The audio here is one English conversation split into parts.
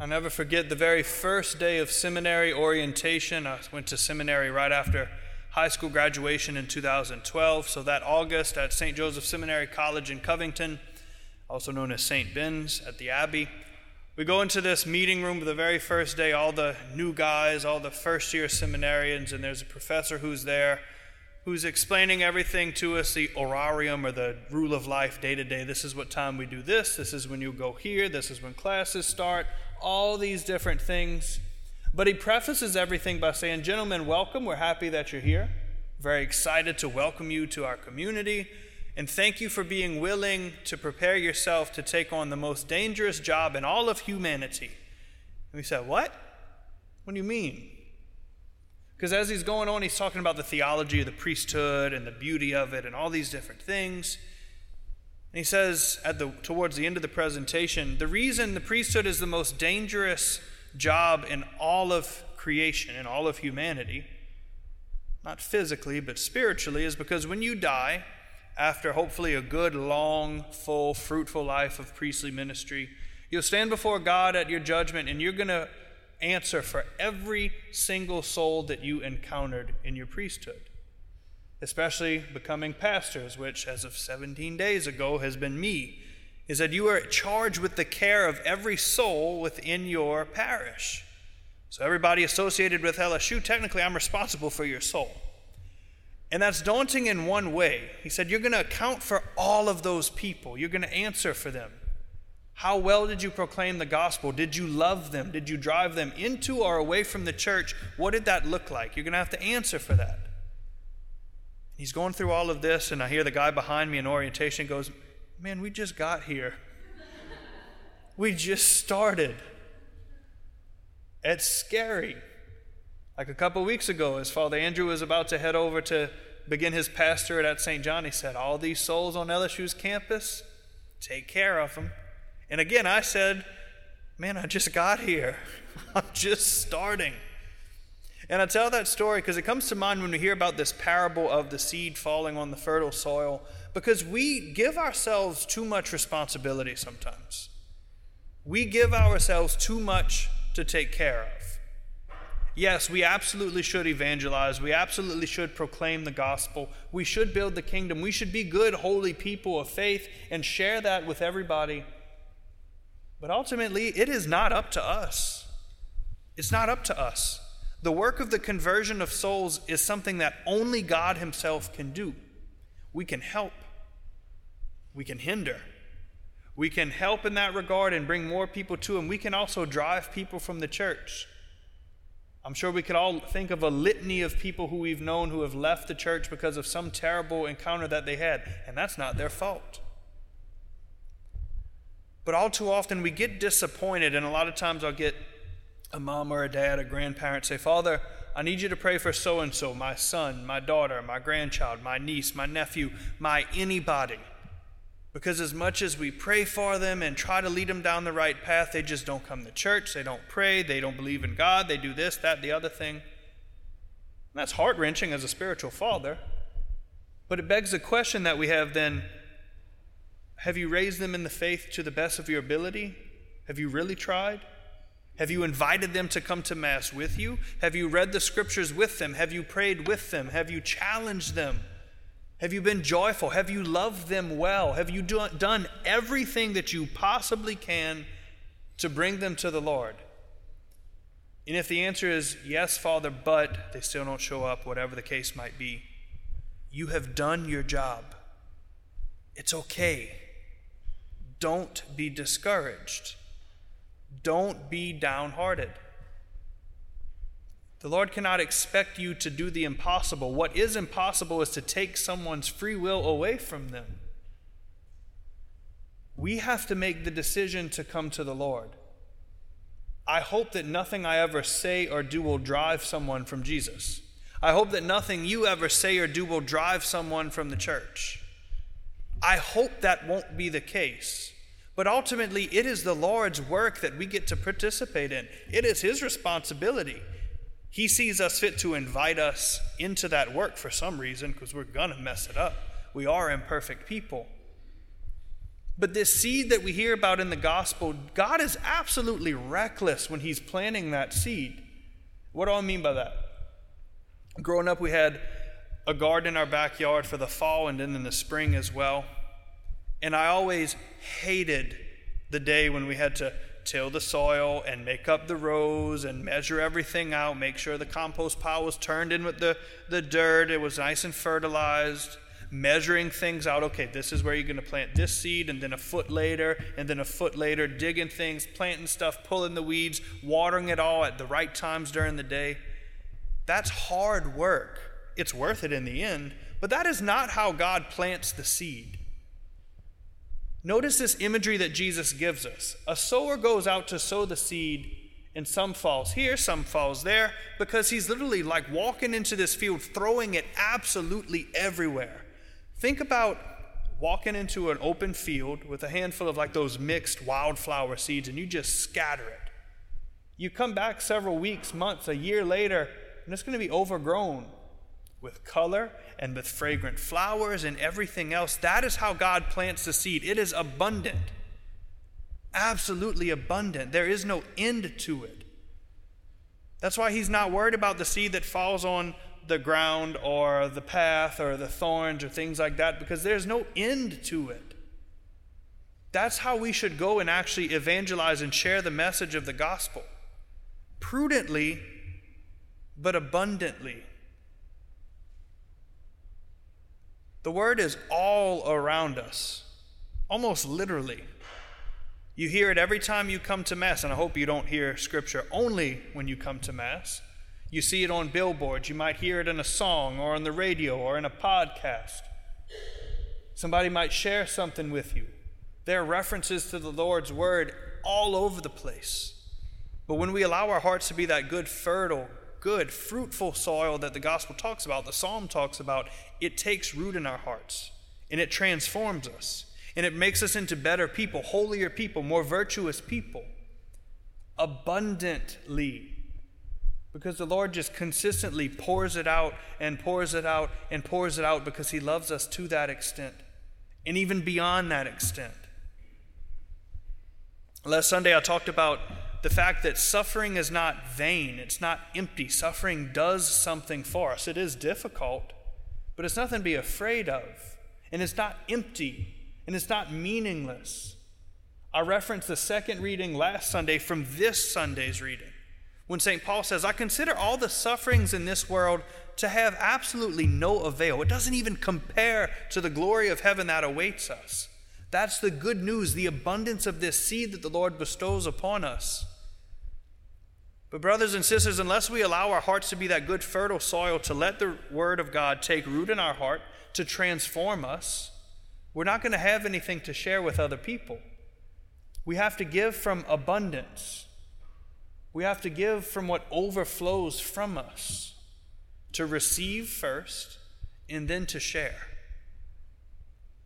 I'll never forget the very first day of seminary orientation. I went to seminary right after high school graduation in 2012. So that August at St. Joseph Seminary College in Covington, also known as St. Ben's at the Abbey. We go into this meeting room the very first day, all the new guys, all the first year seminarians, and there's a professor who's there who's explaining everything to us the horarium or the rule of life day to day. This is what time we do this, this is when you go here, this is when classes start, all these different things. But he prefaces everything by saying, Gentlemen, welcome. We're happy that you're here. Very excited to welcome you to our community. And thank you for being willing to prepare yourself to take on the most dangerous job in all of humanity. And we said, What? What do you mean? Because as he's going on, he's talking about the theology of the priesthood and the beauty of it and all these different things. And he says at the, towards the end of the presentation the reason the priesthood is the most dangerous job in all of creation, in all of humanity, not physically, but spiritually, is because when you die, after hopefully a good, long, full, fruitful life of priestly ministry, you'll stand before God at your judgment and you're going to answer for every single soul that you encountered in your priesthood, especially becoming pastors, which as of 17 days ago has been me, is that you are charged with the care of every soul within your parish. So, everybody associated with LSU, technically, I'm responsible for your soul. And that's daunting in one way. He said, You're going to account for all of those people, you're going to answer for them. How well did you proclaim the gospel? Did you love them? Did you drive them into or away from the church? What did that look like? You're going to have to answer for that. He's going through all of this, and I hear the guy behind me in orientation goes, Man, we just got here. we just started. It's scary. Like a couple weeks ago, as Father Andrew was about to head over to begin his pastorate at St. John, he said, All these souls on LSU's campus, take care of them. And again, I said, Man, I just got here. I'm just starting. And I tell that story because it comes to mind when we hear about this parable of the seed falling on the fertile soil, because we give ourselves too much responsibility sometimes. We give ourselves too much to take care of. Yes, we absolutely should evangelize. We absolutely should proclaim the gospel. We should build the kingdom. We should be good, holy people of faith and share that with everybody. But ultimately, it is not up to us. It's not up to us. The work of the conversion of souls is something that only God Himself can do. We can help, we can hinder. We can help in that regard and bring more people to Him. We can also drive people from the church. I'm sure we could all think of a litany of people who we've known who have left the church because of some terrible encounter that they had, and that's not their fault. But all too often we get disappointed, and a lot of times I'll get a mom or a dad, a grandparent say, Father, I need you to pray for so and so, my son, my daughter, my grandchild, my niece, my nephew, my anybody. Because as much as we pray for them and try to lead them down the right path, they just don't come to church, they don't pray, they don't believe in God, they do this, that, the other thing. And that's heart wrenching as a spiritual father. But it begs the question that we have then have you raised them in the faith to the best of your ability? Have you really tried? Have you invited them to come to Mass with you? Have you read the scriptures with them? Have you prayed with them? Have you challenged them? Have you been joyful? Have you loved them well? Have you do, done everything that you possibly can to bring them to the Lord? And if the answer is yes, Father, but they still don't show up, whatever the case might be, you have done your job. It's okay. Don't be discouraged. Don't be downhearted. The Lord cannot expect you to do the impossible. What is impossible is to take someone's free will away from them. We have to make the decision to come to the Lord. I hope that nothing I ever say or do will drive someone from Jesus. I hope that nothing you ever say or do will drive someone from the church. I hope that won't be the case. But ultimately, it is the Lord's work that we get to participate in. It is His responsibility. He sees us fit to invite us into that work for some reason because we're going to mess it up. We are imperfect people. But this seed that we hear about in the gospel, God is absolutely reckless when He's planting that seed. What do I mean by that? Growing up, we had a garden in our backyard for the fall and then in the spring as well. And I always hated the day when we had to till the soil and make up the rows and measure everything out, make sure the compost pile was turned in with the, the dirt, it was nice and fertilized, measuring things out. Okay, this is where you're going to plant this seed, and then a foot later, and then a foot later, digging things, planting stuff, pulling the weeds, watering it all at the right times during the day. That's hard work. It's worth it in the end, but that is not how God plants the seed. Notice this imagery that Jesus gives us. A sower goes out to sow the seed, and some falls here, some falls there, because he's literally like walking into this field, throwing it absolutely everywhere. Think about walking into an open field with a handful of like those mixed wildflower seeds, and you just scatter it. You come back several weeks, months, a year later, and it's going to be overgrown with color and with fragrant flowers and everything else. That is how God plants the seed. It is abundant, absolutely abundant. There is no end to it. That's why He's not worried about the seed that falls on the ground or the path or the thorns or things like that because there's no end to it. That's how we should go and actually evangelize and share the message of the gospel. Prudently, but abundantly. The word is all around us, almost literally. You hear it every time you come to Mass, and I hope you don't hear Scripture only when you come to Mass. You see it on billboards, you might hear it in a song or on the radio or in a podcast. Somebody might share something with you. There are references to the Lord's Word all over the place. But when we allow our hearts to be that good, fertile, good, fruitful soil that the gospel talks about, the psalm talks about, it takes root in our hearts and it transforms us and it makes us into better people, holier people, more virtuous people, abundantly. Because the Lord just consistently pours it out and pours it out and pours it out because He loves us to that extent and even beyond that extent. Last Sunday, I talked about the fact that suffering is not vain, it's not empty. Suffering does something for us. It is difficult, but it's nothing to be afraid of. And it's not empty, and it's not meaningless. I referenced the second reading last Sunday from this Sunday's reading when St. Paul says, I consider all the sufferings in this world to have absolutely no avail. It doesn't even compare to the glory of heaven that awaits us. That's the good news, the abundance of this seed that the Lord bestows upon us. But, brothers and sisters, unless we allow our hearts to be that good, fertile soil to let the Word of God take root in our heart, to transform us, we're not going to have anything to share with other people. We have to give from abundance. We have to give from what overflows from us, to receive first and then to share.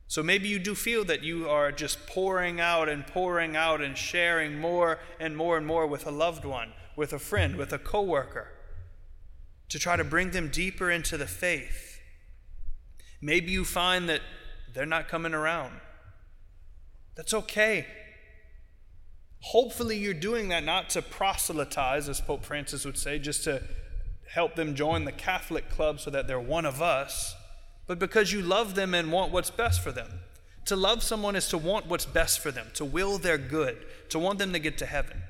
So maybe you do feel that you are just pouring out and pouring out and sharing more and more and more with a loved one, with a friend, with a coworker, to try to bring them deeper into the faith. Maybe you find that they're not coming around. That's okay. Hopefully, you're doing that not to proselytize, as Pope Francis would say, just to help them join the Catholic club so that they're one of us but because you love them and want what's best for them. To love someone is to want what's best for them, to will their good, to want them to get to heaven.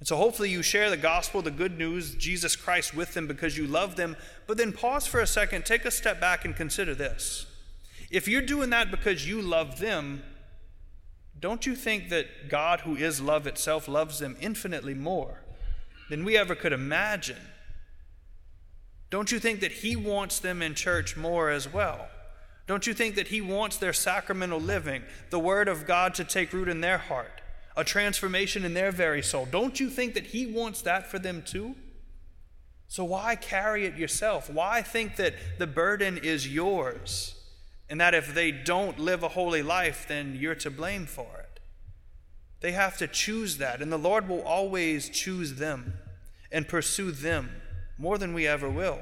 And so hopefully you share the gospel, the good news, Jesus Christ with them because you love them, but then pause for a second, take a step back and consider this. If you're doing that because you love them, don't you think that God, who is love itself, loves them infinitely more than we ever could imagine? Don't you think that He wants them in church more as well? Don't you think that He wants their sacramental living, the Word of God to take root in their heart, a transformation in their very soul? Don't you think that He wants that for them too? So why carry it yourself? Why think that the burden is yours and that if they don't live a holy life, then you're to blame for it? They have to choose that, and the Lord will always choose them and pursue them more than we ever will.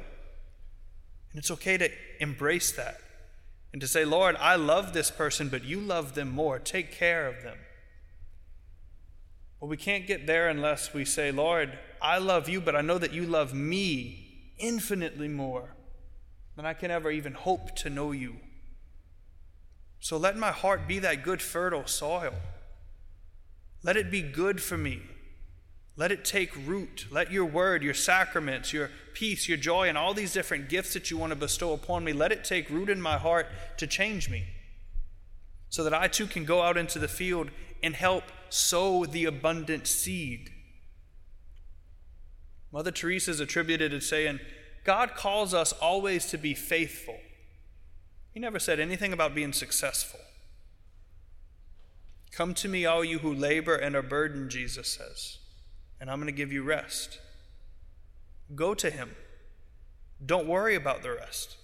And it's okay to embrace that and to say, Lord, I love this person, but you love them more. Take care of them. But we can't get there unless we say, Lord, I love you, but I know that you love me infinitely more than I can ever even hope to know you. So let my heart be that good, fertile soil. Let it be good for me. Let it take root. Let your word, your sacraments, your peace, your joy, and all these different gifts that you want to bestow upon me, let it take root in my heart to change me. So that I too can go out into the field and help sow the abundant seed. Mother Teresa is attributed as saying, God calls us always to be faithful. He never said anything about being successful. Come to me, all you who labor and are burdened, Jesus says, and I'm going to give you rest. Go to him. Don't worry about the rest.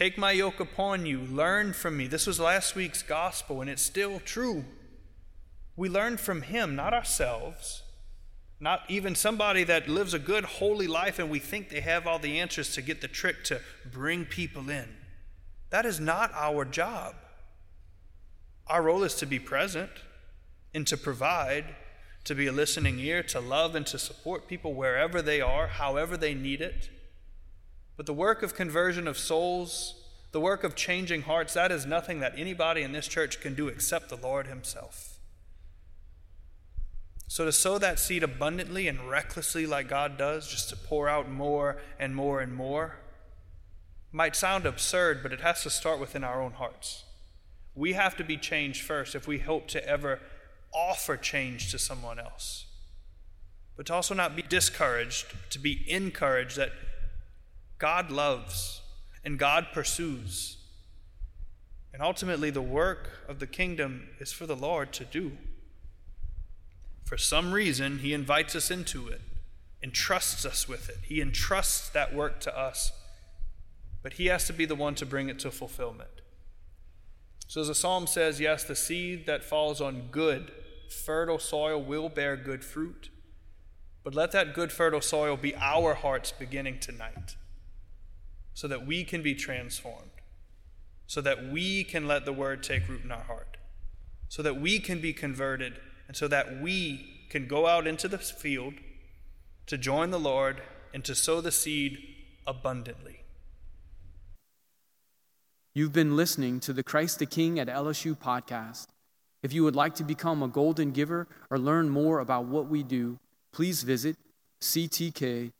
Take my yoke upon you. Learn from me. This was last week's gospel, and it's still true. We learn from him, not ourselves. Not even somebody that lives a good, holy life and we think they have all the answers to get the trick to bring people in. That is not our job. Our role is to be present and to provide, to be a listening ear, to love and to support people wherever they are, however they need it. But the work of conversion of souls, the work of changing hearts, that is nothing that anybody in this church can do except the Lord Himself. So, to sow that seed abundantly and recklessly, like God does, just to pour out more and more and more, might sound absurd, but it has to start within our own hearts. We have to be changed first if we hope to ever offer change to someone else. But to also not be discouraged, to be encouraged that God loves and God pursues. And ultimately, the work of the kingdom is for the Lord to do. For some reason, He invites us into it, entrusts us with it. He entrusts that work to us, but He has to be the one to bring it to fulfillment. So, as the psalm says, yes, the seed that falls on good, fertile soil will bear good fruit. But let that good, fertile soil be our hearts beginning tonight so that we can be transformed, so that we can let the word take root in our heart, so that we can be converted, and so that we can go out into the field to join the Lord and to sow the seed abundantly. You've been listening to the Christ the King at LSU podcast. If you would like to become a golden giver or learn more about what we do, please visit ctklsu.org.